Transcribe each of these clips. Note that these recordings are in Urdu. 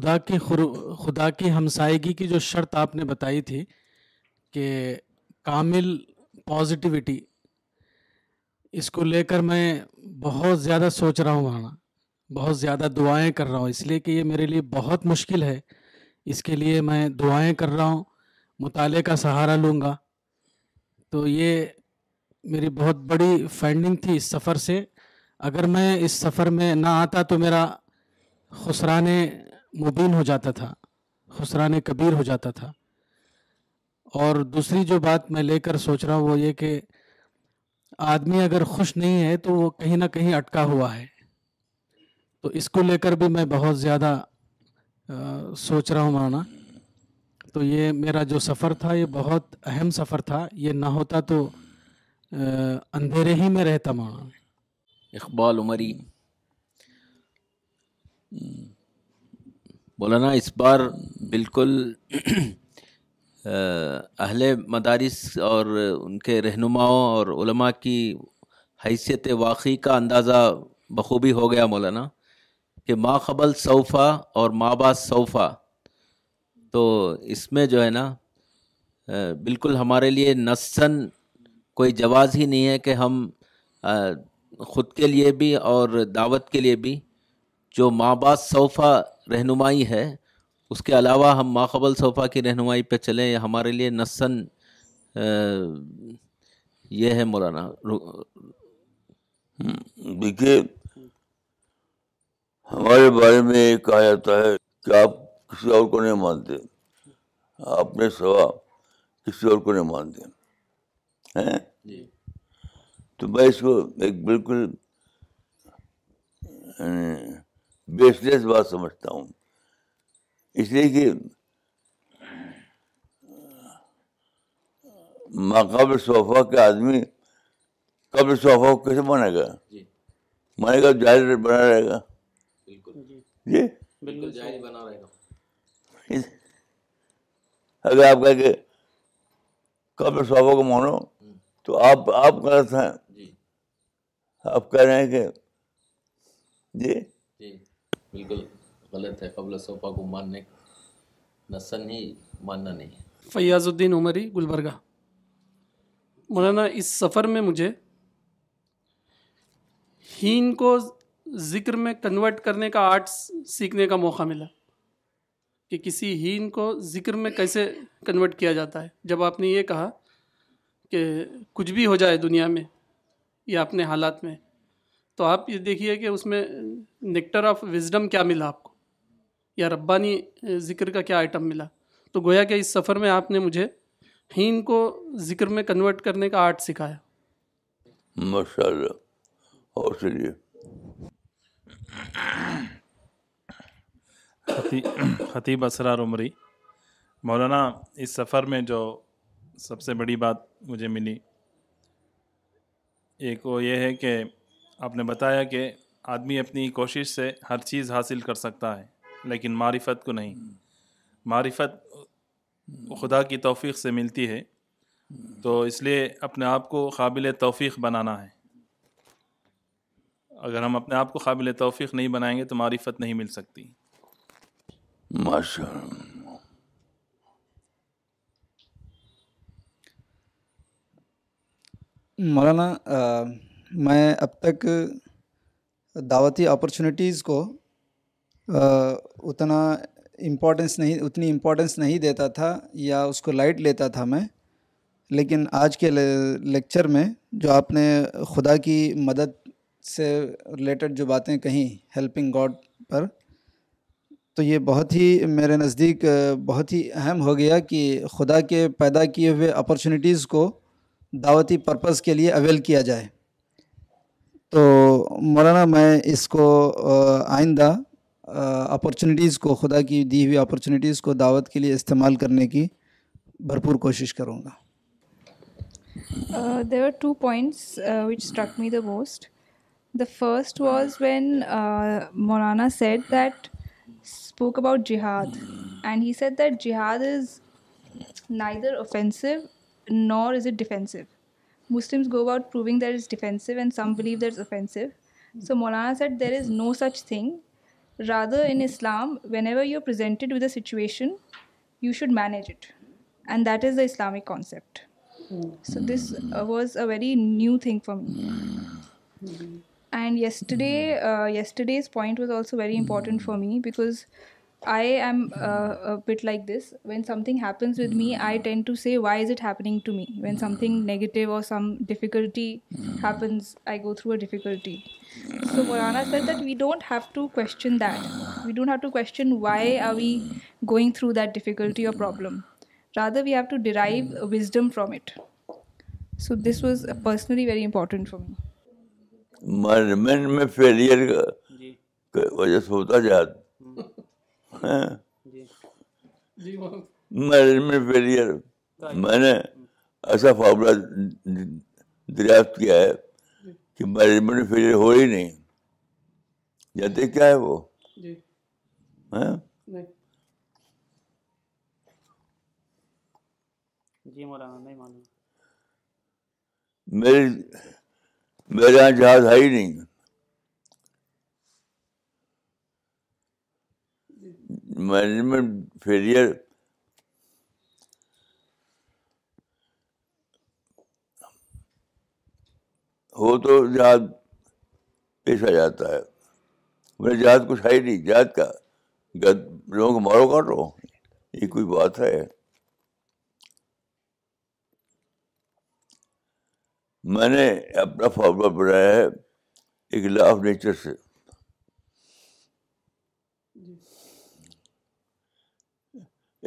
خدا کی خرو خدا کی ہمسائیگی کی جو شرط آپ نے بتائی تھی کہ کامل پازیٹیوٹی اس کو لے کر میں بہت زیادہ سوچ رہا ہوں وہاں بہت زیادہ دعائیں کر رہا ہوں اس لیے کہ یہ میرے لیے بہت مشکل ہے اس کے لیے میں دعائیں کر رہا ہوں مطالعے کا سہارا لوں گا تو یہ میری بہت بڑی فینڈنگ تھی اس سفر سے اگر میں اس سفر میں نہ آتا تو میرا خسرانے مبین ہو جاتا تھا خسران کبیر ہو جاتا تھا اور دوسری جو بات میں لے کر سوچ رہا ہوں وہ یہ کہ آدمی اگر خوش نہیں ہے تو وہ کہیں نہ کہیں اٹکا ہوا ہے تو اس کو لے کر بھی میں بہت زیادہ سوچ رہا ہوں مولانا تو یہ میرا جو سفر تھا یہ بہت اہم سفر تھا یہ نہ ہوتا تو اندھیرے ہی میں رہتا مانا اقبال عمری مولانا اس بار بالکل اہل مدارس اور ان کے رہنماؤں اور علماء کی حیثیت واقعی کا اندازہ بخوبی ہو گیا مولانا کہ ماں قبل صوفہ اور ماں با صوفہ تو اس میں جو ہے نا بالکل ہمارے لیے نسن کوئی جواز ہی نہیں ہے کہ ہم خود کے لیے بھی اور دعوت کے لیے بھی جو ماں بعد صوفہ رہنمائی ہے اس کے علاوہ ہم ماقبل صوفہ کی رہنمائی پہ چلیں ہمارے لیے نسن یہ ہے مولانا دیکھیے ہمارے بارے میں یہ کہا جاتا ہے کہ آپ کسی اور کو نہیں مانتے اپنے سوا کسی اور کو نہیں مانتے جی۔ تو میں اس کو ایک بالکل بیس لیس بات سمجھتا ہوں اس لیے کہ ماقابل صوفہ کے آدمی قبل صوفہ کو کیسے بنے گا جی۔ مانے گا جی۔ جی۔ جاہل بنا رہے گا جی اگر آپ کہہ کے قبل صوفہ کو مانو تو آپ آپ غلط ہیں آپ کہہ رہے ہیں کہ جی بالکل غلط ہے قبل صوفہ کو ماننے نسن ہی ماننا نہیں فیاض الدین عمری گلبرگہ مولانا اس سفر میں مجھے ہین کو ذکر میں کنورٹ کرنے کا آرٹ سیکھنے کا موقع ملا کہ کسی ہین کو ذکر میں کیسے کنورٹ کیا جاتا ہے جب آپ نے یہ کہا کہ کچھ بھی ہو جائے دنیا میں یا اپنے حالات میں تو آپ یہ دیکھیے کہ اس میں نیکٹر آف وزڈم کیا ملا آپ کو یا ربانی ذکر کا کیا آئٹم ملا تو گویا کہ اس سفر میں آپ نے مجھے ہین کو ذکر میں کنورٹ کرنے کا آرٹ سکھایا ماشاء اللہ خطیب اسرار عمری مولانا اس سفر میں جو سب سے بڑی بات مجھے ملی ایک وہ یہ ہے کہ آپ نے بتایا کہ آدمی اپنی کوشش سے ہر چیز حاصل کر سکتا ہے لیکن معرفت کو نہیں معرفت خدا کی توفیق سے ملتی ہے تو اس لیے اپنے آپ کو قابل توفیق بنانا ہے اگر ہم اپنے آپ کو قابل توفیق نہیں بنائیں گے تو معرفت نہیں مل سکتی مولانا میں اب تک دعوتی اپرچونیٹیز کو اتنا امپورٹنس نہیں اتنی امپورٹنس نہیں دیتا تھا یا اس کو لائٹ لیتا تھا میں لیکن آج کے لیکچر میں جو آپ نے خدا کی مدد سے ریلیٹڈ جو باتیں کہیں ہیلپنگ گاڈ پر تو یہ بہت ہی میرے نزدیک بہت ہی اہم ہو گیا کہ خدا کے پیدا کیے ہوئے اپرچونیٹیز کو دعوتی پرپز کے لیے اویل کیا جائے تو مولانا میں اس کو آئندہ اپرچونیٹیز کو خدا کی دی ہوئی اپرچونیٹیز کو دعوت کے لیے استعمال کرنے کی بھرپور کوشش کروں گا there are two points which struck me the most the first was when Maulana said that spoke about jihad and he said that jihad is neither offensive nor is it defensive Muslims go about proving that it's defensive and some believe that it's offensive. So Maulana said there is no such thing. Rather, in Islam, whenever you're presented with a situation, you should manage it. And that is the Islamic concept. So this uh, was a very new thing for me. And uh, yesterday's point was also very important for me because I am but like this when something happens with me I tend to say why is it happening to me when something negative اور some difficulty happens I go through a difficulty so Maulana sir that we don't have to question that we don't have to question why are we going through that difficulty or problem rather we have to derive wisdom from it so this was personally very important for meat میں فیلئر کا وجہ سے ہوتا جاتا ہاں۔ جی۔ جی، مینجمنٹ فیلئر میں نے ایسا فارمولہ دریافت کیا ہے جی۔ کہ مینجمنٹ فیلئر ہو ہی نہیں جانتے کیا ہے وہ ہاں۔ میرے میرے یہاں جہاز ہے ہی نہیں مینجمنٹ فیلئر ہو تو جہاد پیش آ جاتا ہے میرے جہاد کچھ ہے ہی نہیں جہاد کا گد لوگوں کو مارو کاٹو یہ کوئی بات ہے میں نے اپنا فارمولا بنایا ہے ایک لا آف نیچر سے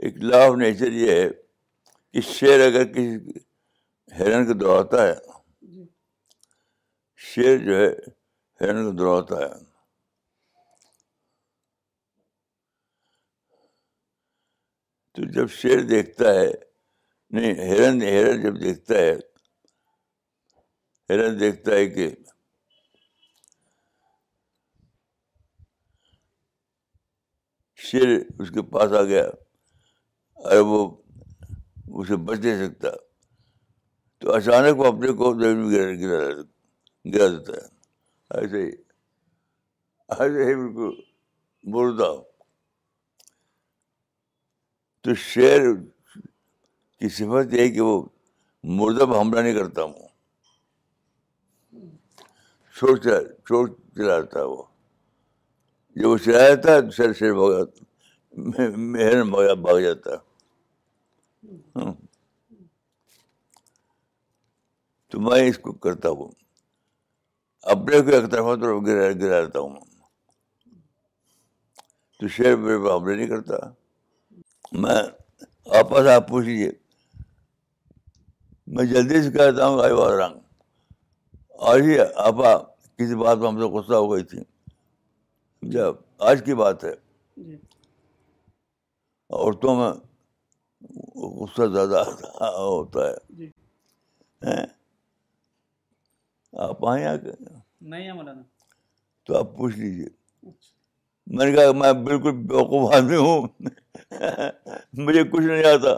ایک لا آف نیچر یہ ہے کہ شیر اگر کسی ہرن کو دوڑاتا ہے جی۔ شیر جو ہے ہرن کو دوڑاتا ہے تو جب شیر دیکھتا ہے نہیں ہرن ہرن جب دیکھتا ہے ہرن دیکھتا ہے کہ شیر اس کے پاس آ گیا اور وہ اسے بچ نہیں سکتا تو اچانک وہ اپنے کو زمین میں گرا گرا گرا دیتا ہے ایسے ہی ایسے ہی بالکل مردہ تو شعر کی صفت یہ ہے کہ وہ مردہ پہ حملہ نہیں کرتا ہوں چور چلا چور چلا رہتا ہے وہ جب وہ چلا جاتا ہے تو شیر شیر بھاگ جاتا مہر بھاگ جاتا ہے ہاں۔ تو میں اس کو کرتا ہوں اپنے کو ایک طرف گرا گرا رہتا ہوں تو شیر میرے پاس اپنے نہیں کرتا میں آپس آپ پوچھ لیجیے میں جلدی سے کہتا ہوں آئی واز رنگ آج ہی آپا کسی بات میں ہم سے غصہ ہو گئی تھی جب آج کی بات ہے جی۔ عورتوں میں زیادہ ہوتا ہے جی۔ آپ آئیں کے تو آپ پوچھ لیجیے اچھا۔ میں نے کہا میں بالکل بیوقوف آدمی ہوں مجھے کچھ نہیں آتا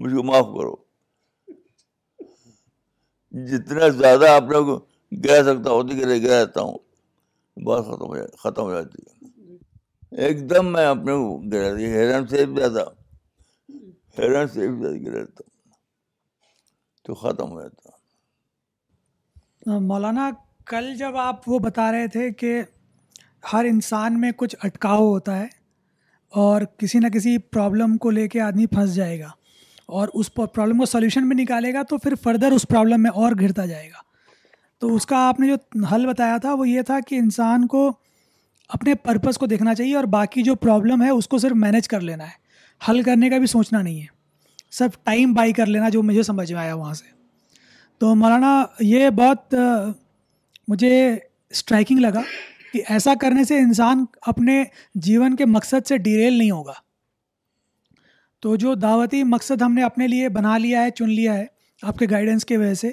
مجھ کو معاف کرو جتنا زیادہ آپ لوگ گرا سکتا اتنے گہتا ہوں بہت ختم ہو جاتا ختم ہو جاتی ہے ایک دم میں اپنے گرا گرا سے سے بھی بھی زیادہ زیادہ تھا تو ختم ہو جاتا مولانا کل جب آپ وہ بتا رہے تھے کہ ہر انسان میں کچھ اٹکاؤ ہوتا ہے اور کسی نہ کسی پرابلم کو لے کے آدمی پھنس جائے گا اور اس پرابلم کو سلیوشن بھی نکالے گا تو پھر فردر اس پرابلم میں اور گرتا جائے گا تو اس کا آپ نے جو حل بتایا تھا وہ یہ تھا کہ انسان کو اپنے پرپز کو دیکھنا چاہیے اور باقی جو پرابلم ہے اس کو صرف مینیج کر لینا ہے حل کرنے کا بھی سوچنا نہیں ہے صرف ٹائم بائی کر لینا جو مجھے سمجھ میں آیا وہاں سے تو مولانا یہ بہت مجھے اسٹرائکنگ لگا کہ ایسا کرنے سے انسان اپنے جیون کے مقصد سے ڈیریل نہیں ہوگا تو جو دعوتی مقصد ہم نے اپنے لیے بنا لیا ہے چن لیا ہے آپ کے گائیڈنس کی وجہ سے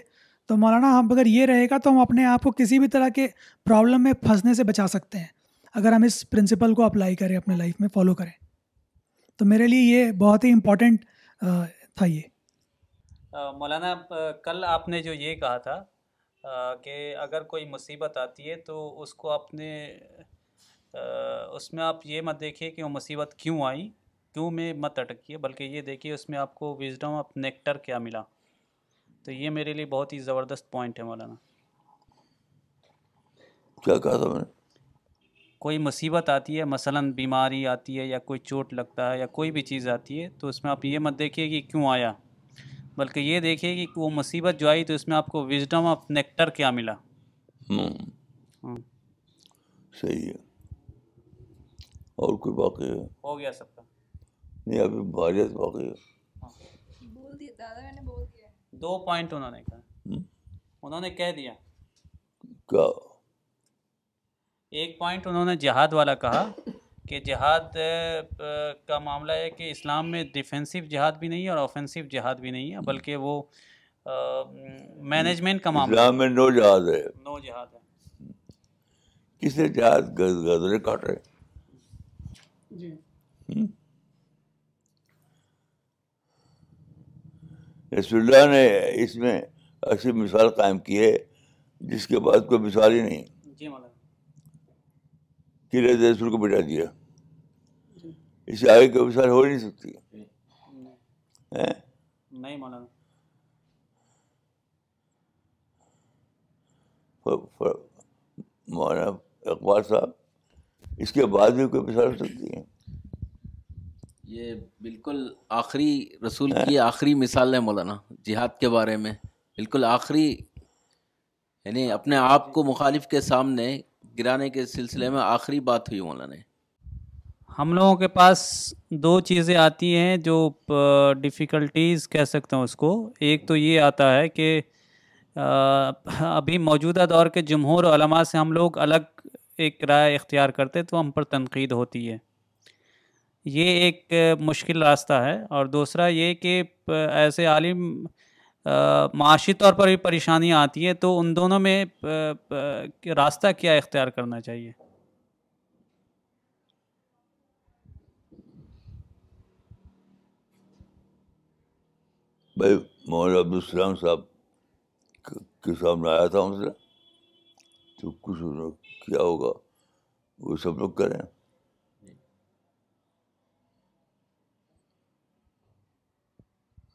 تو مولانا ہم اگر یہ رہے گا تو ہم اپنے آپ کو کسی بھی طرح کے پرابلم میں پھنسنے سے بچا سکتے ہیں اگر ہم اس پرنسپل کو اپلائی کریں اپنے لائف میں فالو کریں تو میرے لیے یہ بہت ہی امپورٹنٹ تھا یہ مولانا کل آپ نے جو یہ کہا تھا کہ اگر کوئی مصیبت آتی ہے تو اس کو اپنے اس میں آپ یہ مت دیکھیے کہ وہ مصیبت کیوں آئی کیوں میں مت اٹکیے بلکہ یہ دیکھیے اس میں آپ کو وزڈم آف نیکٹر کیا ملا تو یہ میرے لیے بہت ہی زبردست پوائنٹ ہے مولانا کیا کہا تھا میں نے کوئی مصیبت آتی ہے مثلا بیماری آتی ہے یا کوئی چوٹ لگتا ہے یا کوئی بھی چیز آتی ہے تو اس میں آپ یہ مت دیکھیے کہ کیوں آیا بلکہ یہ دیکھیے کہ وہ مصیبت جو آئی تو اس میں آپ کو وزڈم آف نیکٹر کیا ملا ہوں ہاں۔ صحیح ہے اور کوئی باقی باقی ہے ہے ہو گیا سب کا نہیں ابھی دیا کیا ایک پوائنٹ انہوں نے جہاد والا کہا کہ جہاد کا معاملہ ہے کہ اسلام میں ڈیفینسو جہاد بھی نہیں ہے اور آفینسو جہاد بھی نہیں ہے بلکہ وہ مینجمنٹ نو جہاد ہے نو جہاد جہاد ہے نے رہے جی۔ رسول اللہ اس میں ایسی مثال قائم کی ہے جس کے بعد کوئی مثال ہی نہیں جی مولانا قلعے دیسر کو مٹا دیا اس سے آگے کبھی سال ہو نہیں سکتی مولانا اقبال صاحب اس کے بعد بھی کوئی مثال ہو سکتی ہے یہ بالکل آخری رسول کی آخری مثال ہے مولانا جہاد کے بارے میں بالکل آخری یعنی اپنے آپ کو مخالف کے سامنے گرانے کے سلسلے میں آخری بات ہوئی مولانا نے ہم لوگوں کے پاس دو چیزیں آتی ہیں جو ڈیفیکلٹیز کہہ سکتا ہوں اس کو ایک تو یہ آتا ہے کہ ابھی موجودہ دور کے جمہور علماء سے ہم لوگ الگ ایک رائے اختیار کرتے تو ہم پر تنقید ہوتی ہے یہ ایک مشکل راستہ ہے اور دوسرا یہ کہ ایسے عالم معاشی طور پر بھی پریشانیاں آتی ہیں تو ان دونوں میں راستہ کیا اختیار کرنا چاہیے بھائی مولانا عبدالسلام صاحب کے سامنے آیا تھا ان سے تو کچھ کیا ہوگا وہ سب لوگ کریں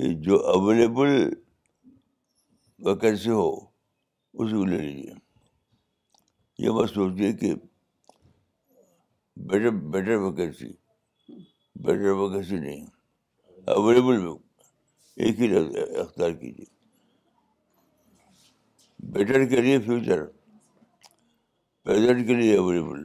کہ جو اویلیبل ویکنسی ہو اسی کو لے لیجیے یہ بات سوچیے کہ better better vacancy better vacancy نہیں اویلیبل ایک ہی اختیار کیجیے بیٹر کے لیے فیوچر پریزنٹ کے لیے اویلیبل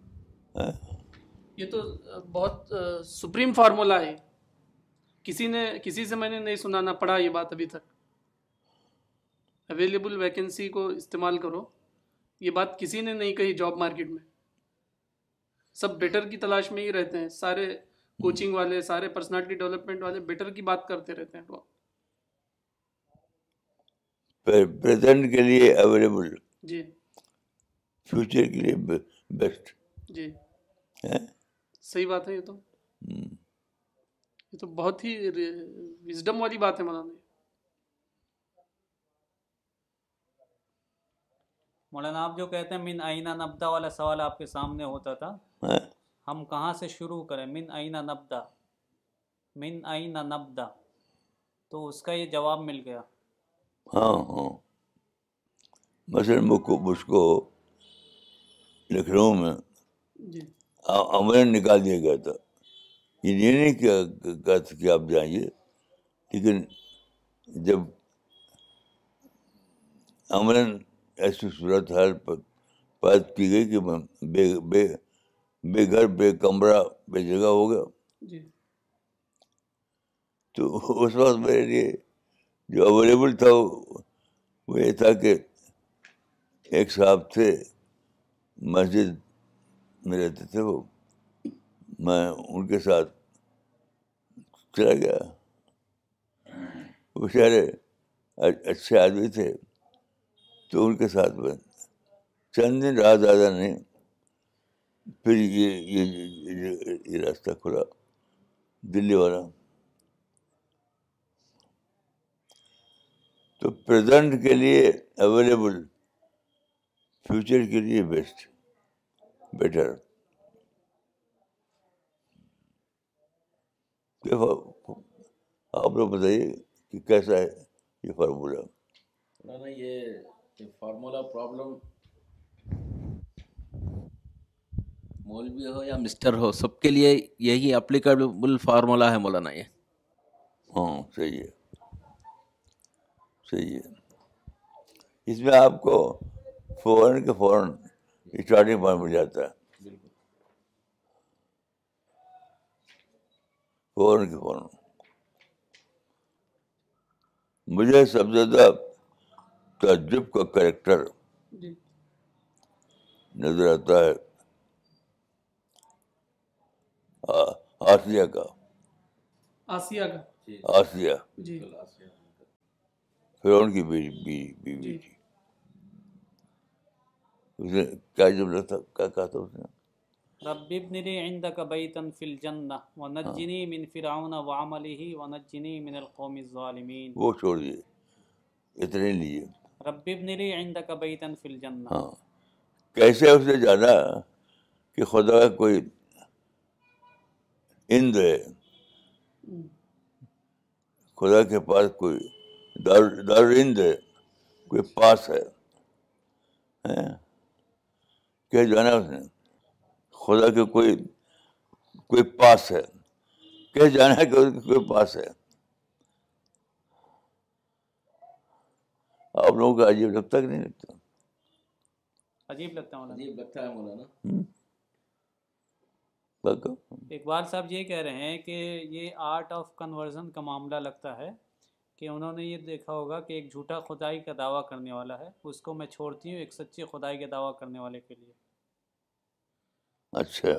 یہ تو بہت سپریم فارمولا ہے کسی نے کسی سے میں نے نہیں سنانا پڑا یہ بات ابھی تک اویلیبل ویکنسی کو استعمال کرو یہ بات کسی نے نہیں کہی جاب مارکیٹ میں سب بیٹر کی تلاش میں ہی رہتے ہیں سارے کوچنگ والے سارے پرسنالٹی ڈیولپمنٹ والے بیٹر کی بات کرتے رہتے ہیں پریزنٹ کے لیے اویلیبل جی فیوچر کے لیے بیسٹ جی صحیح بات ہے یہ تو یہ تو بہت ہی وزڈم والی بات ہے مولانا مولانا آپ جو کہتے ہیں من نبدا والا سوال آپ کے سامنے ہوتا تھا ہم کہاں سے شروع کریں من آئینہ نبدا من آئینہ نبدا تو اس کا یہ جواب مل گیا ہاں ہاں مثلاً لکھ رہا ہوں میں عمل جی۔ ہاں، نکال دیا گیا تھا یہ نہیں کیا تھا کہ آپ جائیے لیکن جب آملاً ایسی صورت حال پر گئی کہ میں بے گھر بے کمرہ بے جگہ ہو گیا جی۔ تو اس وقت میرے لیے جو اویلیبل تھا وہ یہ تھا کہ ایک صاحب تھے مسجد میں رہتے تھے وہ میں ان کے ساتھ چلا گیا وہ شہرے اچھے آدمی تھے تو ان کے ساتھ میں چند دن رات دادا نے پھر یہ یہ راستہ کھلا دلی والا تو پریزنٹ کے لیے اویلیبل فیوچر کے لیے بیسٹ بیٹر آپ لوگ بتائیے کہ کیسا ہے یہ فارمولہ مولوی ہو یا مسٹر ہو سب کے لیے یہی اپلیکیبل فارمولا ہے مولانا یہ ہاں صحیح ہے صحیح ہے اس میں آپ کو فوراً کے فوراً اسٹارٹنگ پوائنٹ مل جاتا ہے فوراً کے فوراً مجھے سب سے زیادہ تعجب کا کریکٹر جی۔ نظر آتا ہے آسیہ کا آسیہ کا آسیہ پھر جی۔ ان کی بیوی جی۔ تھی اس نے کیا جملہ تھا کیا کہا تھا اس اس نے نے رب رب ابن ابن عندك عندك بيتا بيتا في في ونجني ونجني ہاں۔ من من فرعون وعمله القوم الظالمين وہ چھوڑ دیے اتنے لیے ہاں کیسے جانا کہ خدا خدا کا کوئی کوئی کوئی اند اند ہے ہے ہے کے پاس پاس دار دار ہاں۔ کہ جو ہے نا اس نے خدا کے کوئی کوئی پاس ہے کہ جانا ہے کہ کوئی پاس ہے آپ لوگوں کو عجیب لگتا کہ نہیں لگتا عجیب لگتا مولانا عجیب لگتا ہے مولانا اقبال صاحب یہ کہہ رہے ہیں کہ یہ آرٹ آف کنورژن کا معاملہ لگتا ہے کہ انہوں نے یہ دیکھا ہوگا کہ ایک جھوٹا خدائی کا دعویٰ کرنے والا ہے اس کو میں چھوڑتی ہوں ایک سچی خدائی کا دعویٰ کرنے والے کے لیے اچھا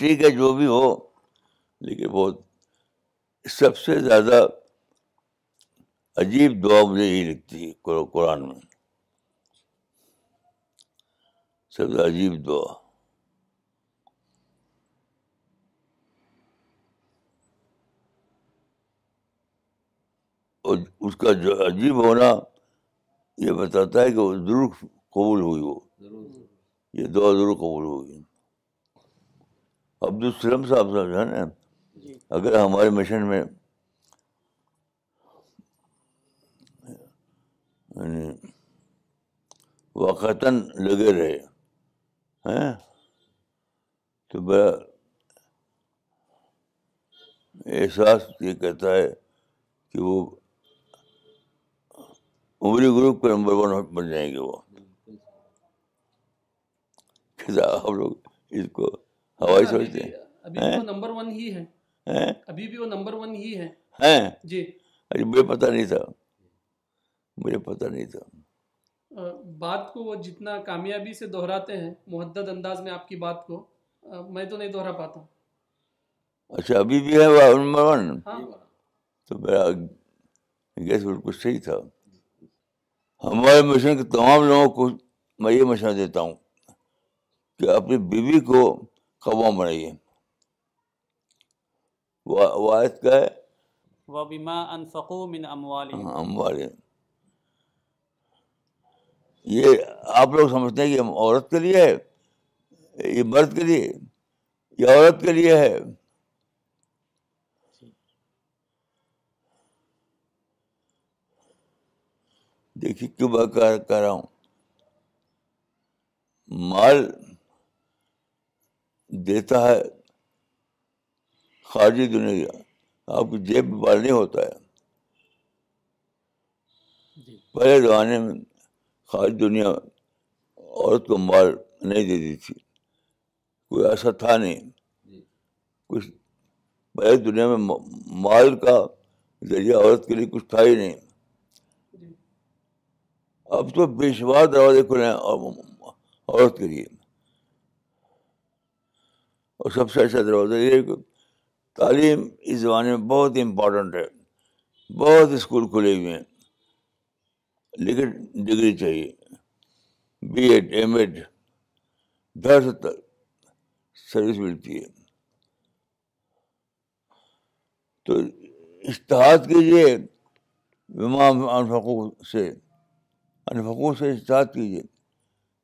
ٹھیک ہے جو بھی ہو لیکن وہ سب سے زیادہ عجیب دعا مجھے یہی لکھتی ہے قرآن میں سب سے عجیب دعا اس کا جو عجیب ہونا یہ بتاتا ہے کہ وہ ضرور قبول ہوئی وہ یہ دعا ضرور قبول ہوئی عبدالسلم صاحب صاحب جو ہے نا جی۔ اگر ہمارے مشن میں یعنی واقعتاً لگے رہے ہیں تو بڑا احساس یہ کہتا ہے کہ وہ عمری گروپ کے نمبر ون بن جائیں گے وہ آپ لوگ اس کو ہوائی سمجھتے ہیں نمبر ون ہی ہے ابھی بھی وہ نمبر ون ہی ہے جی مجھے پتا نہیں تھا مجھے پتا نہیں تھا بات کو وہ جتنا کامیابی سے دہراتے ہیں محدد انداز میں آپ کی بات کو میں تو نہیں دہرا پاتا اچھا ابھی بھی ہے وہ نمبر ون تو میرا گیس بالکل صحیح تھا ہمارے مشن کے تمام لوگوں کو میں یہ مشورہ دیتا ہوں کہ اپنی بیوی کو قوام بنائیے واحد کا ہے ہاں، یہ آپ لوگ سمجھتے ہیں کہ عورت کے لیے ہے یہ مرد کے لیے یہ عورت کے لیے ہے دیکھیے کیوں میں کہہ رہا ہوں مال دیتا ہے خارجی دنیا آپ کو جیب مال نہیں ہوتا ہے جی۔ پہلے زمانے میں خارجی دنیا عورت کو مال نہیں دیتی تھی کوئی ایسا تھا نہیں جی۔ کچھ پہلے دنیا میں مال کا ذریعہ عورت کے لیے کچھ تھا ہی نہیں اب تو بے شمار دروازے کھلے ہیں عورت کے لیے اور سب سے اچھا دروازہ یہ کہ تعلیم اس زمانے میں بہت امپورٹنٹ ہے بہت اسکول کھلے ہوئے ہیں لیکن ڈگری چاہیے بی ایڈ ایم ایڈ دس تک سروس ملتی ہے تو اشتہاد کیجیے امام حقوق سے انفقوں سے اجتہاد کیجیے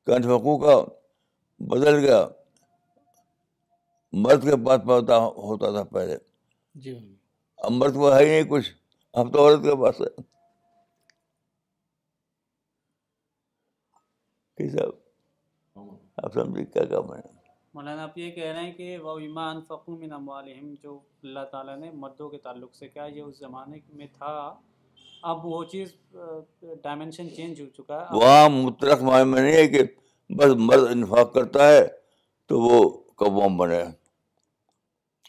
کہ انفقوں کا بدل گیا مرد کے پاس پتا ہوتا تھا پہلے جی اب مرد کو ہے ہی نہیں کچھ اب تو عورت کے پاس ہے جی صاحب آپ سمجھے کیا کہا میں مولانا آپ یہ کہہ رہے ہیں کہ وہ ایمان فقو من اموالہم جو اللہ تعالیٰ نے مردوں کے تعلق سے کیا یہ اس زمانے میں تھا اب وہ چیز ڈائمینشن چینج ہو چکا ہے وہاں معنی میں نہیں ہے کہ بس مرد انفاق کرتا ہے تو وہ قوام بنے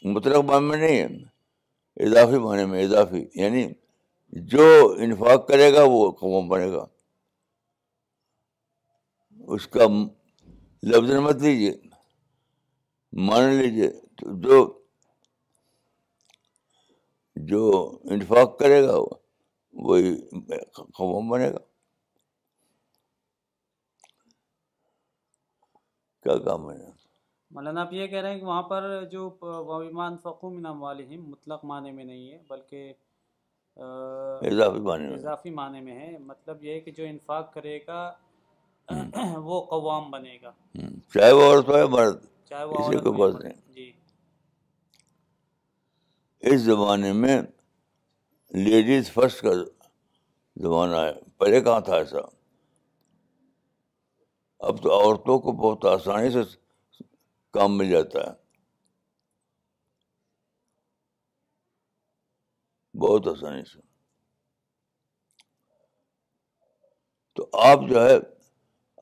معنی میں نہیں ہے اضافی معنی میں اضافی یعنی جو انفاق کرے گا وہ قوام بنے گا اس کا لفظ مت لیجیے مان لیجیے جو جو انفاق کرے گا وہ وہی قوم بنے گا کیا کام ہے مولانا آپ یہ کہہ رہے ہیں کہ وہاں پر جو ویمان فقوم نام والے ہیں مطلق معنی میں نہیں ہے بلکہ اضافی معنی میں اضافی معنی میں ہے مطلب یہ ہے کہ جو انفاق کرے گا وہ قوام بنے گا چاہے وہ عورت ہو یا مرد چاہے وہ عورت ہو جی اس زمانے میں لیڈیز فرسٹ کا زمانہ ہے پہلے کہاں تھا ایسا اب تو عورتوں کو بہت آسانی سے کام مل جاتا ہے بہت آسانی سے تو آپ جو ہے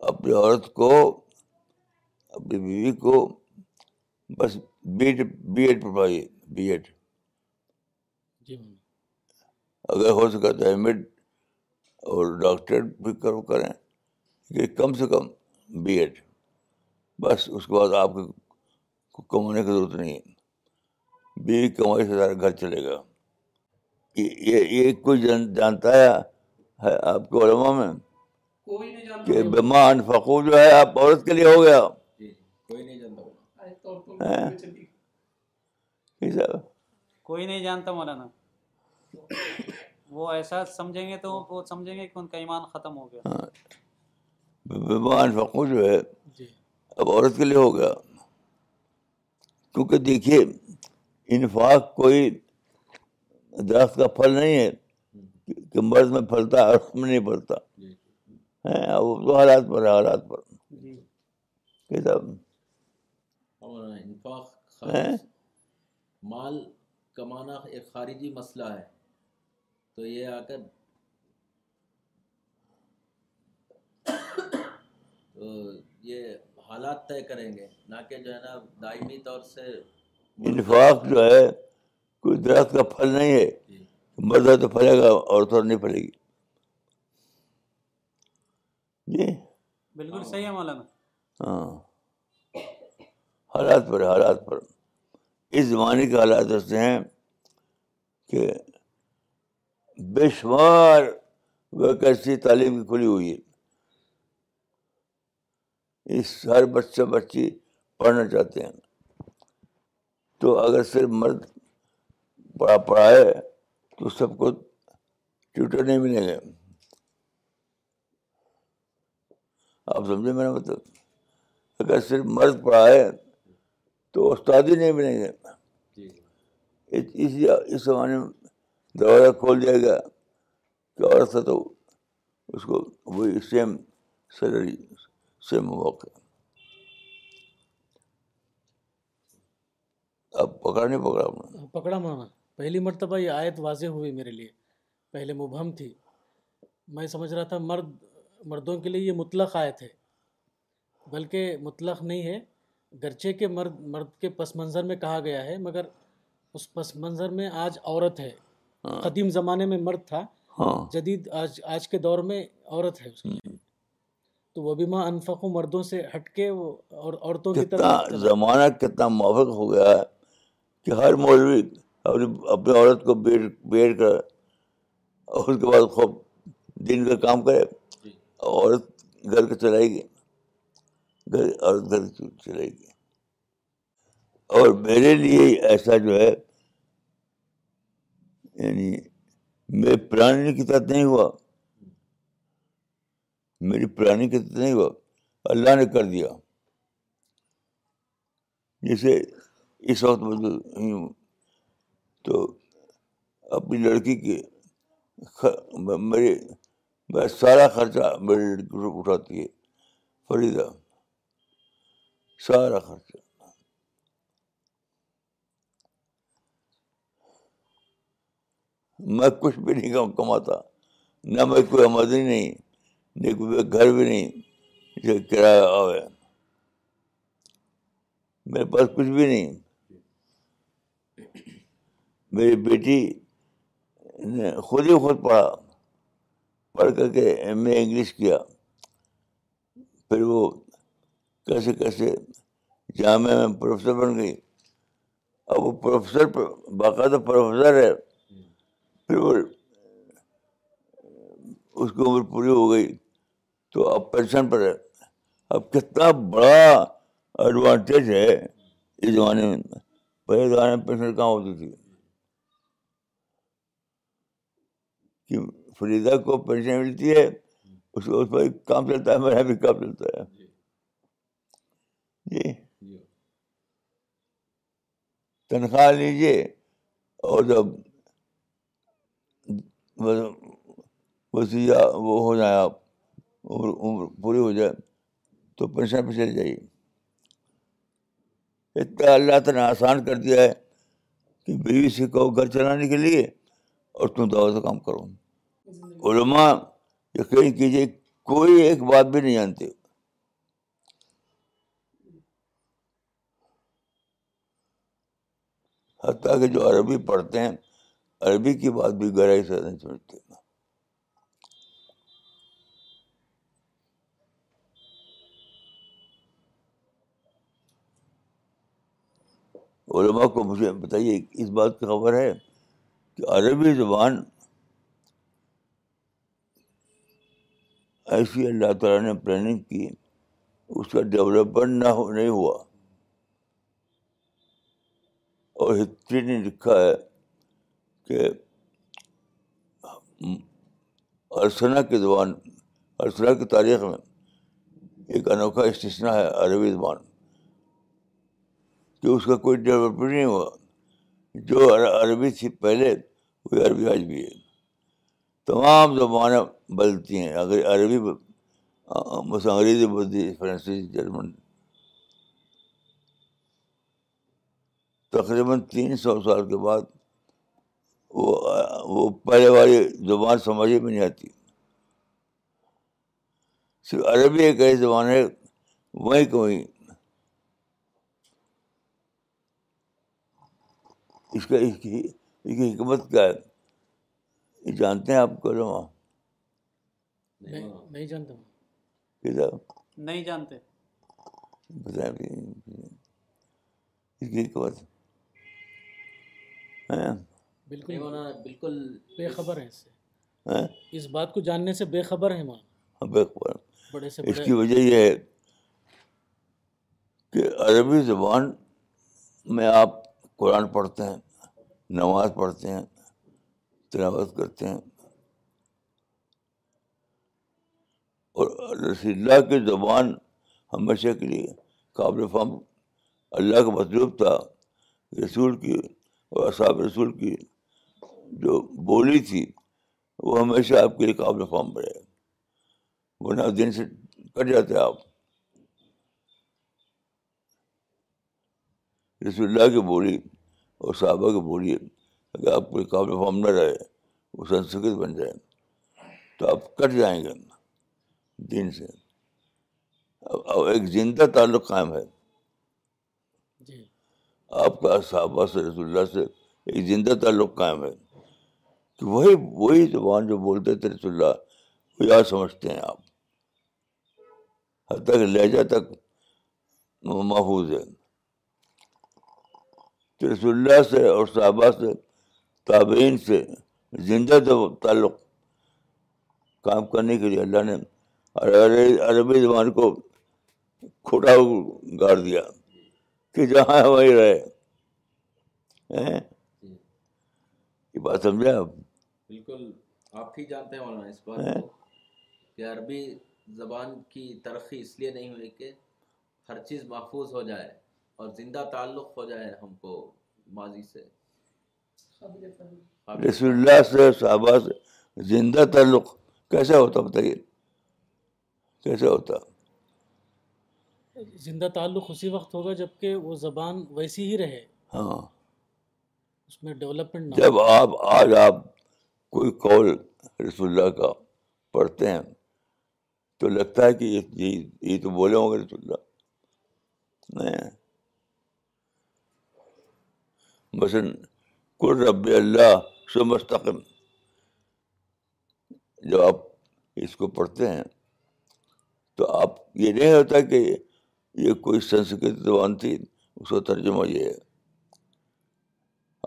اپنی عورت کو اپنی بیوی کو بس بی ایڈ بی ایڈ پڑھائیے بی ایڈ جی اگر ہو سکے تو ایم ایڈ اور ڈاکٹریٹ بھی کرو کریں کہ کم سے کم بی ایڈ بس اس کے بعد آپ کو کمانے کی ضرورت نہیں ہے بی کمائی سے سارا گھر چلے گا یہ یہ کوئی جانتا ہے آپ کے علماء میں کہ انفقو جو ہے آپ عورت کے لیے ہو گیا جی، ہاں۔ کوئی نہیں جانتا مولانا وہ ایسا سمجھیں گے تو ہاں۔ وہ سمجھیں گے کہ ان کا ایمان ختم ہو گیا ہاں۔ بیمان فقو جو ہے جی۔ اب عورت کے لیے ہو گیا کیونکہ دیکھیے انفاق کوئی درخت کا پھل نہیں ہے کہ مرد میں پھلتا ہے عرق میں نہیں پھلتا جی۔ وہ تو حالات پر ہے حالات پر جی۔ انفاق مال کمانا ایک خارجی مسئلہ ہے تو یہ آ کر تو یہ حالات طے کریں گے نہ کہ جو ہے نا دائمی طور سے انفاق جو ہے کوئی درخت کا پھل نہیں ہے جی۔ مرد تو پھلے گا اور تو نہیں پھلے گی جی بالکل صحیح ہے مولانا ہاں حالات پر حالات پر اس زمانے کے حالات ایسے ہیں کہ بے شمار ویکنسی تعلیم کی کھلی ہوئی ہے اس ہر بچہ بچی پڑھنا چاہتے ہیں تو اگر صرف مرد پڑھا پڑھائے تو سب کو ٹیوٹر نہیں ملیں گے آپ سمجھیں میرا مطلب اگر صرف مرد پڑھائے تو استاد ہی نہیں ملیں گے جی۔ اس زمانے میں دروازہ کھول سیم موقع کیا اور نہیں پکڑا پکڑا مانا پہلی مرتبہ یہ آیت واضح ہوئی میرے لیے پہلے مبہم تھی میں سمجھ رہا تھا مرد مردوں کے لیے یہ مطلق آیت ہے بلکہ مطلق نہیں ہے گرچے کے مرد مرد کے پس منظر میں کہا گیا ہے مگر اس پس منظر میں آج عورت ہے ہاں۔ قدیم زمانے میں مرد تھا ہاں۔ جدید آج آج کے دور میں عورت ہے اس تو وہ بھی ماں انفق مردوں سے ہٹ کے وہ اور عورتوں کی طرح زمانہ کتنا موافق ہو گیا ہے کہ ہر مولوی اپنی اپنی عورت کو بیٹھ بیٹھ کر اور اس کے بعد خوب دن کا کام کرے جی۔ عورت گھر کے چلائے گی گھر عورت گھر چلائے گی اور میرے لیے ایسا جو ہے یعنی میرے پرانی تحت نہیں ہوا میری پرانی تحت نہیں ہوا اللہ نے کر دیا جیسے اس وقت میں ہوں تو اپنی لڑکی کے میرے سارا خرچہ میری لڑکی اٹھاتی ہے فریدہ سارا خرچہ میں کچھ بھی نہیں کماتا نہ میں کوئی آمدنی نہیں نہ کوئی گھر بھی نہیں جو کرایہ آئے میرے پاس کچھ بھی نہیں میری بیٹی نے خود ہی خود پڑھا پڑھ کر کے ایم اے انگلش کیا پھر وہ کیسے کیسے جامعہ میں پروفیسر بن گئی اب وہ پروفیسر باقاعدہ پروفیسر ہے پھر وہ اس کی عمر پوری ہو گئی تو اب پینشن پر ہے اب کتنا بڑا ایڈوانٹیج ہے اس زمانے میں پہلے زمانے میں پینشن کہاں ہوتی تھی کہ فریدا کو پینشن ملتی ہے اس کو اس پر کام چلتا ہے میرا بھی کام چلتا ہے جی, جی۔, جی۔ تنخواہ لیجیے اور جب وسیع وہ ہو جائیں آپ عمر عمر پوری ہو جائے تو پہ چلے جائیے اتنا اللہ نے آسان کر دیا ہے کہ بیوی سے کہو گھر چلانے کے لیے اور تم دعوت کام کرو علماء یقین کیجیے کوئی ایک بات بھی نہیں جانتے حتیٰ کہ جو عربی پڑھتے ہیں عربی کی بات بھی گہرائی سے نہیں سمجھتے کو مجھے بتائیے اس بات کی خبر ہے کہ عربی زبان ایسی اللہ تعالیٰ نے پلاننگ کی اس کا ڈیولپمنٹ نہ نہیں ہوا اور ہسٹری نے لکھا ہے کہ ارسنا کی زبان ارسنا کی تاریخ میں ایک انوکھا اسٹیشن ہے عربی زبان کہ اس کا کوئی ڈیولپمنٹ نہیں ہوا جو عربی تھی پہلے وہی عربی آج بھی ہے تمام زبانیں بدلتی ہیں اگر عربی بس انگریزی بدلی فرانسیسی جرمن تقریباً تین سو سال کے بعد وہ پہلے والی زبان سمجھ میں نہیں آتی صرف عربی ایک ایسی زبان ہے وہیں وہیں اس کا اس کی اس کی حکمت کیا ہے یہ جانتے ہیں آپ کرو نہیں جانتے حکمت ہاں۔ بالکل بالکل بے خبر ہیں ہاں؟ اس بات کو جاننے سے بے خبر ہیں مولانا ہاں، بے بڑے سے اس کی وجہ یہ ہے کہ عربی زبان میں آپ قرآن پڑھتے ہیں نماز پڑھتے ہیں تلاوت کرتے ہیں اور رسی اللہ کی زبان ہمیشہ کے لیے قابل فہم اللہ کا مطلوب تھا رسول کی اور اصحاب رسول کی جو بولی تھی وہ ہمیشہ آپ کے لیے قابل فارم بڑھے ورنہ دن سے کٹ جاتے آپ رسول کی بولی اور صحابہ کی بولی اگر آپ کو قابل فارم نہ رہے وہ سنسکرت بن جائے تو آپ کٹ جائیں گے دن سے ایک زندہ تعلق قائم ہے جی۔ آپ کا صحابہ سے رسول اللہ سے ایک زندہ تعلق قائم ہے تو وہی وہی زبان جو بولتے تھے رسول اللہ وہ یاد سمجھتے ہیں آپ حتیٰ لہجہ تک محفوظ ہے تو رسول اللہ سے اور صحابہ سے تابعین سے زندہ تعلق کام کرنے کے لیے اللہ نے عربی زبان کو کھوٹا گاڑ دیا کہ جہاں رہے یہ بات سمجھے آپ بالکل آپ ہی جانتے ہیں مولانا اس بات کو کہ عربی زبان کی ترقی اس لیے نہیں ہوئی کہ ہر چیز محفوظ ہو جائے اور زندہ تعلق ہو جائے ہم کو ماضی سے رسول اللہ سے صحابہ سے زندہ تعلق کیسا ہوتا بتائیے کیسا ہوتا زندہ تعلق اسی وقت ہوگا جب کہ وہ زبان ویسی ہی رہے ہاں اس میں ڈیولپمنٹ جب آپ آج آپ کوئی قول رسول اللہ کا پڑھتے ہیں تو لگتا ہے کہ یہ یہ تو بولے ہوں گے رسول اللہ مثلاً کل رب اللہ مستقم جب آپ اس کو پڑھتے ہیں تو آپ یہ نہیں ہوتا کہ یہ کوئی سنسکرت زبان تھی اس کو ترجمہ یہ ہے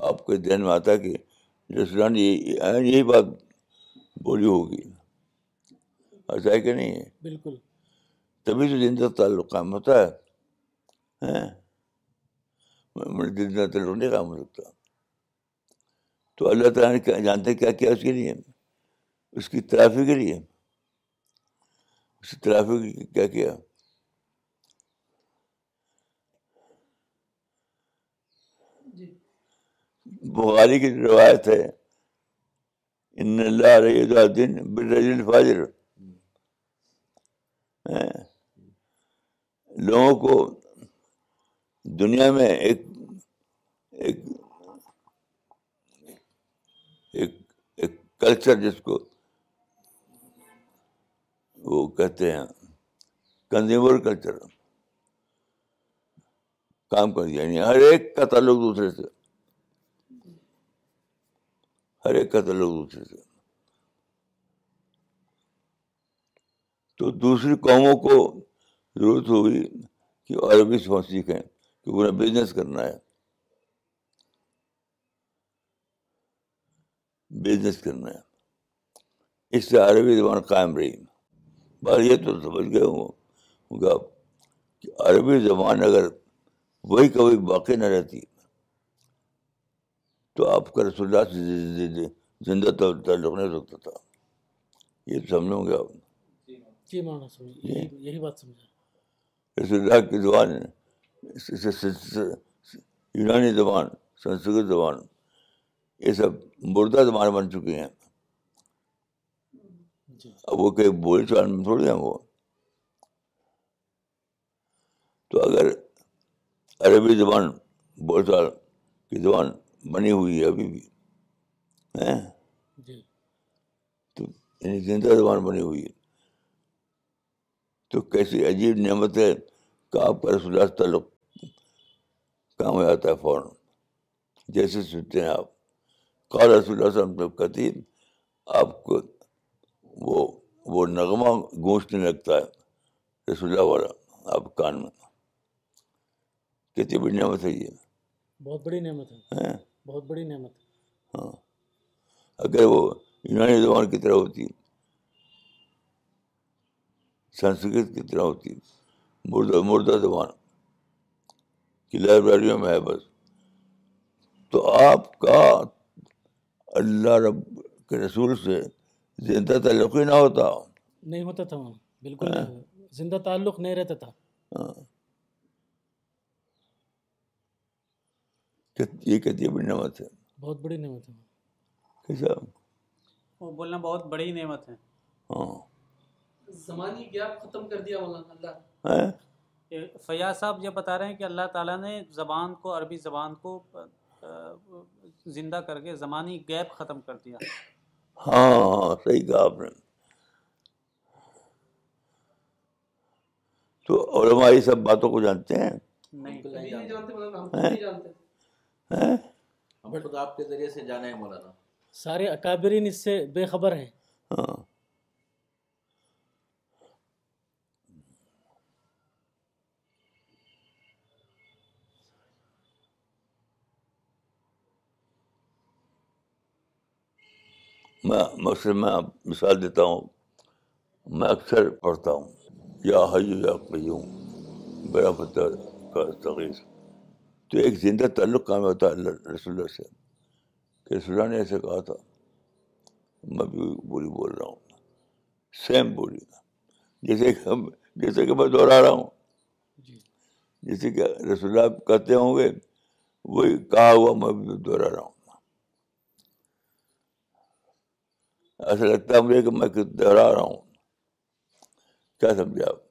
آپ کے ذہن میں آتا کہ یہی یہی بات بولی ہوگی ایسا ہے کہ نہیں ہے بالکل تبھی تو زندہ تعلق قائم ہوتا ہے زندہ تعلق تو اللہ تعالیٰ نے کیا جانتے کیا کیا اس کے لیے اس کی ترافی کے لیے اس کی ترافی کیا کیا بخاری کی روایت ہے ان اللہ رحی الدین برج بری لوگوں کو دنیا میں ایک ایک کلچر جس کو وہ کہتے ہیں کنزیومر کلچر کام کر دیا یعنی ہر ایک کا تعلق دوسرے سے ہر ایک کا تعلق دوسرے سے تو دوسری قوموں کو ضرورت ہوگی کہ عربی سوچ سیکھیں کیونکہ بزنس کرنا ہے بزنس کرنا ہے اس سے عربی زبان قائم رہی بار یہ تو سمجھ گئے ہوں کہ عربی زبان اگر وہی کبھی باقی نہ رہتی تو آپ کا رسول اللہ سے زندہ تعلق نہیں رکھتا تھا یہ سمجھو گے آپ جی جی جی۔ رسول اللہ کی زبان یونانی زبان سنسکرت زبان یہ سب مردہ زبان بن چکی ہیں اب وہ کہ بول چال میں تھوڑی ہیں وہ تو اگر عربی زبان بول چال کی زبان بنی ہوئی ہے ابھی بھی جی۔ تو یعنی زندہ زبان بنی ہوئی ہے تو کیسی عجیب نعمت ہے کہ آپ کا رسول تعلق کام ہو جاتا ہے فوراً جیسے سنتے ہیں آپ قال رسول اللہ آپ کو وہ وہ نغمہ گونجنے لگتا ہے رسول اللہ والا آپ کان میں کتنی بڑی نعمت ہے یہ بہت بڑی نعمت ہے بہت بڑی نعمت ہاں اگر وہ یونانی زبان کی طرح ہوتی سنسکرت کی طرح ہوتی مردہ مردہ زبان کی لائبریریوں میں ہے بس تو آپ کا اللہ رب کے رسول سے زندہ تعلق ہی نہ ہوتا نہیں ہوتا تھا وہاں بالکل ہاں۔ زندہ تعلق نہیں رہتا تھا ہاں۔ یہ کہتی ہے بڑی نعمت ہے بہت بڑی نعمت ہے کیسا وہ بولنا بہت بڑی نعمت ہے ہاں زمانی گیا ختم کر دیا مولانا اللہ ہاں۔ فیا صاحب یہ بتا رہے ہیں کہ اللہ تعالیٰ نے زبان کو عربی زبان کو زندہ کر کے زمانی گیپ ختم کر دیا ہاں صحیح کہا آپ نے تو علماء یہ سب باتوں کو جانتے ہیں نہیں جانتے ہم خود آپ کے ذریعے سے جانے ہیں مولانا سارے اکابرین اس سے بے خبر ہیں ہاں۔ میں مقصد میں مثال دیتا ہوں میں اکثر پڑھتا ہوں یا حیو یا قیوم برا فتح کا تغیر تو ایک زندہ تعلق قائم ہوتا ہے اللہ رسول اللہ سے کہ رسول اللہ نے ایسے کہا تھا میں بھی بولی بول رہا ہوں سیم بولی جیسے کہ ہم جیسے کہ میں دوہرا رہا ہوں جی۔ جیسے کہ رسول اللہ کہتے ہوں گے وہی کہا ہوا میں بھی دوہرا رہا ہوں ایسا لگتا ہے مجھے کہ میں دوہرا رہا ہوں کیا سمجھے آپ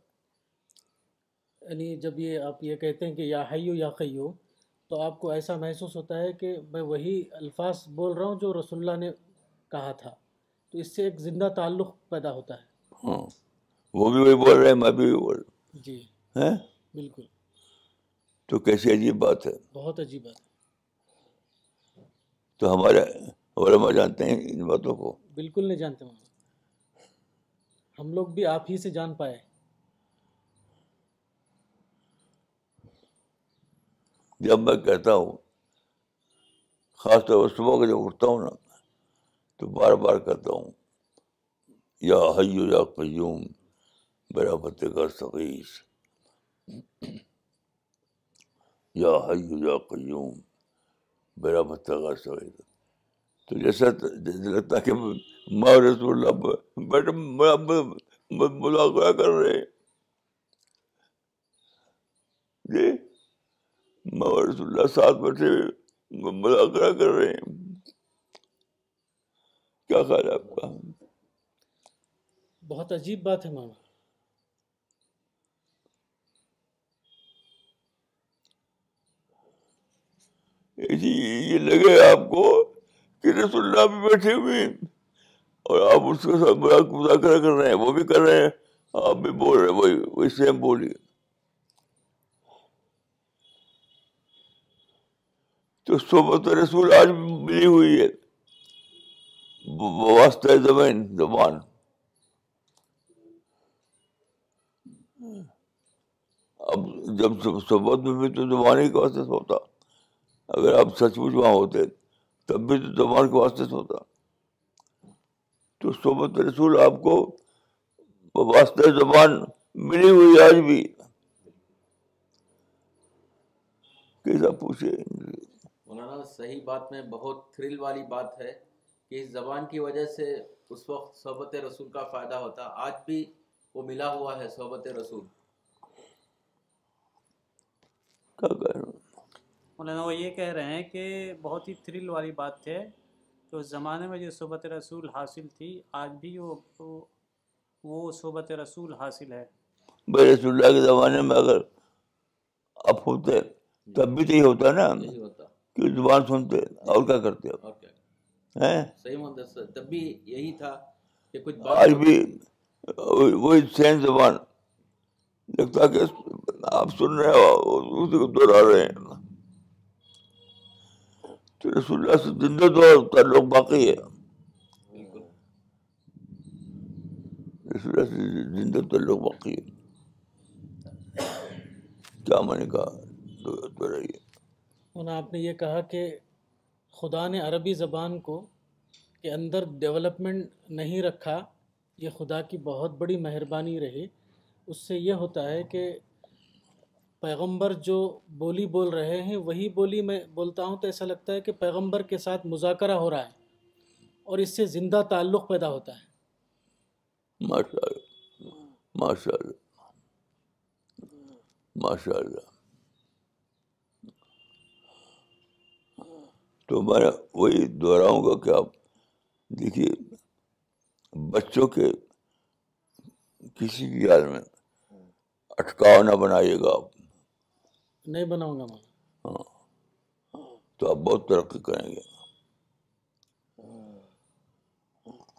یعنی جب یہ آپ یہ کہتے ہیں کہ یا حیو یا تو آپ کو ایسا محسوس ہوتا ہے کہ میں وہی الفاظ بول رہا ہوں جو رسول اللہ نے کہا تھا تو اس سے ایک زندہ تعلق پیدا ہوتا ہے ہاں وہ بھی وہی بول رہے ہیں میں بھی وہی بول رہا ہوں جی ہیں بالکل تو کیسی عجیب بات ہے بہت عجیب بات تو ہمارے علماء جانتے ہیں ان باتوں کو بالکل نہیں جانتے ہم لوگ بھی آپ ہی سے جان پائے جب میں کہتا ہوں خاص طور پر صبح کو جب اٹھتا ہوں نا تو بار بار کہتا ہوں یا حیو یا قیوم میرا فتح کا سقیس یا حیو یا قیوم میرا کا سقیس تو جیسا جیسے رسول اللہ ملاقات کر رہے جی رسول اللہ ساتھ بیٹھے مذاکرہ کر رہے ہیں کیا خیال ہے آپ کا بہت عجیب بات ہے ماما جی یہ لگے آپ کو کہ رسول اللہ بھی بیٹھے ہوئے ہیں اور آپ اس کے ساتھ مذاکرہ کر رہے ہیں وہ بھی کر رہے ہیں آپ بھی بول رہے ہیں وہی وہی سیم بولیے تو صحبت رسول آج ملی ہوئی ہے واسطہ زمین زبان اب جب صحبت میں بھی تو زبان ہی کے واسطے سے ہوتا اگر آپ سچ مچ وہاں ہوتے تب بھی تو زبان کے واسطے سے ہوتا تو صحبت رسول آپ کو واسطہ زبان ملی ہوئی آج بھی کیسا پوچھے صحیح بات میں بہت تھرل والی بات ہے کہ اس زبان کی وجہ سے اس وقت صحبت رسول کا فائدہ ہوتا آج بھی وہ ملا ہوا ہے صحبت رسول مولانا وہ یہ کہہ رہے ہیں کہ بہت ہی تھرل والی بات ہے کہ اس زمانے میں جو صحبت رسول حاصل تھی آج بھی وہ وہ صحبت رسول حاصل ہے بے رسول اللہ کے زمانے میں اگر اب ہوتے تب بھی تو یہ ہوتا نا ہوتا کہ زبان سنتے اور کیا کرتے ہیں تب بھی یہی تھا کہ کچھ آج بھی وہی سین زبان لگتا کہ آپ سن رہے ہو اسی کو دہرا رہے ہیں تو رسول اللہ سے زندہ تو تعلق باقی ہے رسول اللہ سے زندہ تعلق باقی ہے کیا میں نے کہا تو رہی ہے انہوں آپ نے یہ کہا کہ خدا نے عربی زبان کو کے اندر ڈیولپمنٹ نہیں رکھا یہ خدا کی بہت بڑی مہربانی رہی اس سے یہ ہوتا ہے کہ پیغمبر جو بولی بول رہے ہیں وہی بولی میں بولتا ہوں تو ایسا لگتا ہے کہ پیغمبر کے ساتھ مذاکرہ ہو رہا ہے اور اس سے زندہ تعلق پیدا ہوتا ہے ماشاء اللہ ماشاء اللہ تو میں وہی دہراؤں گا کہ آپ دیکھیے بچوں کے کسی بھی حال میں اٹکاؤ نہ بنائیے گا آپ نہیں بناؤں گا ہاں تو آپ بہت ترقی کریں گے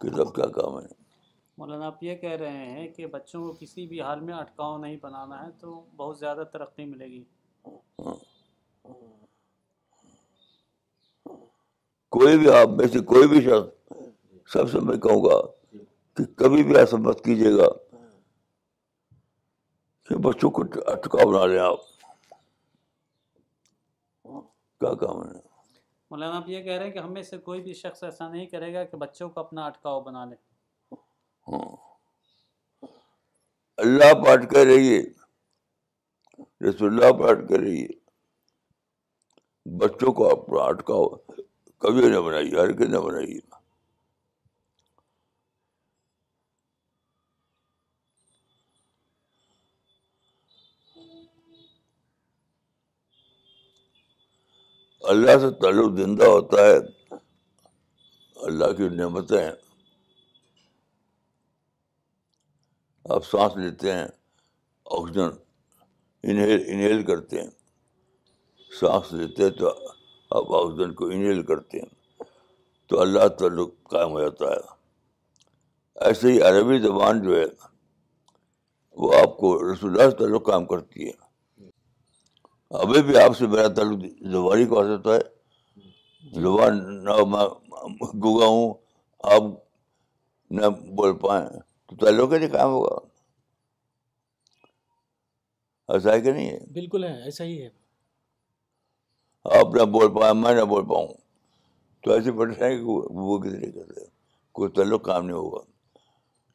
کتاب کیا کام ہے مولانا آپ یہ کہہ رہے ہیں کہ بچوں کو کسی بھی حال میں اٹکاؤ نہیں بنانا ہے تو بہت زیادہ ترقی ملے گی ہاں کوئی بھی آپ میں سے کوئی بھی شخص سب سے میں کہوں گا کہ کبھی بھی ایسا مت کیجیے گا کہ بچوں کو اٹکا بنا لیں آپ کیا کام ہے مولانا آپ یہ کہہ رہے ہیں کہ سے کوئی بھی شخص ایسا نہیں کرے گا کہ بچوں کو اپنا اٹکاؤ بنا لے ہاں۔ اللہ پاٹ رہی رہیے رسول اللہ پاٹ کر رہیے بچوں کو اپنا اٹکاؤ کبھی نہ بنائی ہر کے نہ بنائی اللہ سے تعلق زندہ ہوتا ہے اللہ کی نعمتیں آپ سانس لیتے ہیں آکسیجن انہیل کرتے ہیں سانس لیتے تو آپ آکسیجن کو انہیل کرتے ہیں تو اللہ تعلق قائم ہو جاتا ہے ایسے ہی عربی زبان جو ہے وہ آپ کو رسول اللہ سے تعلق قائم کرتی ہے ابھی بھی آپ سے میرا تعلق زبان نہ میں ہوں آپ نہ بول پائیں تو تعلق ہی نہیں قائم ہوگا ایسا ہے کہ نہیں ہے بالکل ہے ایسا ہی ہے آپ نہ بول پاؤں میں نہ بول پاؤں تو ایسے بیٹھ رہے ہیں کہ وہ کتنے کرتے ہیں کوئی تعلق کام نہیں ہوگا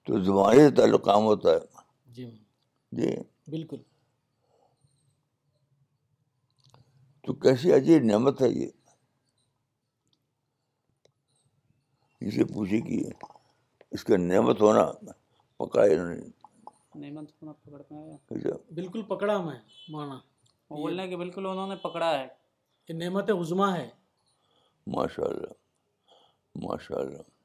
تو زبان سے تعلق کام ہوتا ہے جی جی بالکل تو کیسی عجیب نعمت ہے یہ اسے پوچھے کہ اس کا نعمت ہونا پکڑا انہوں نے نعمت ہونا پکڑ میں اچھا۔ بالکل پکڑا میں مانا بولنے کہ بالکل انہوں نے پکڑا ہے یہ نعمت عظما ہے ماشاء اللہ ماشاء اللہ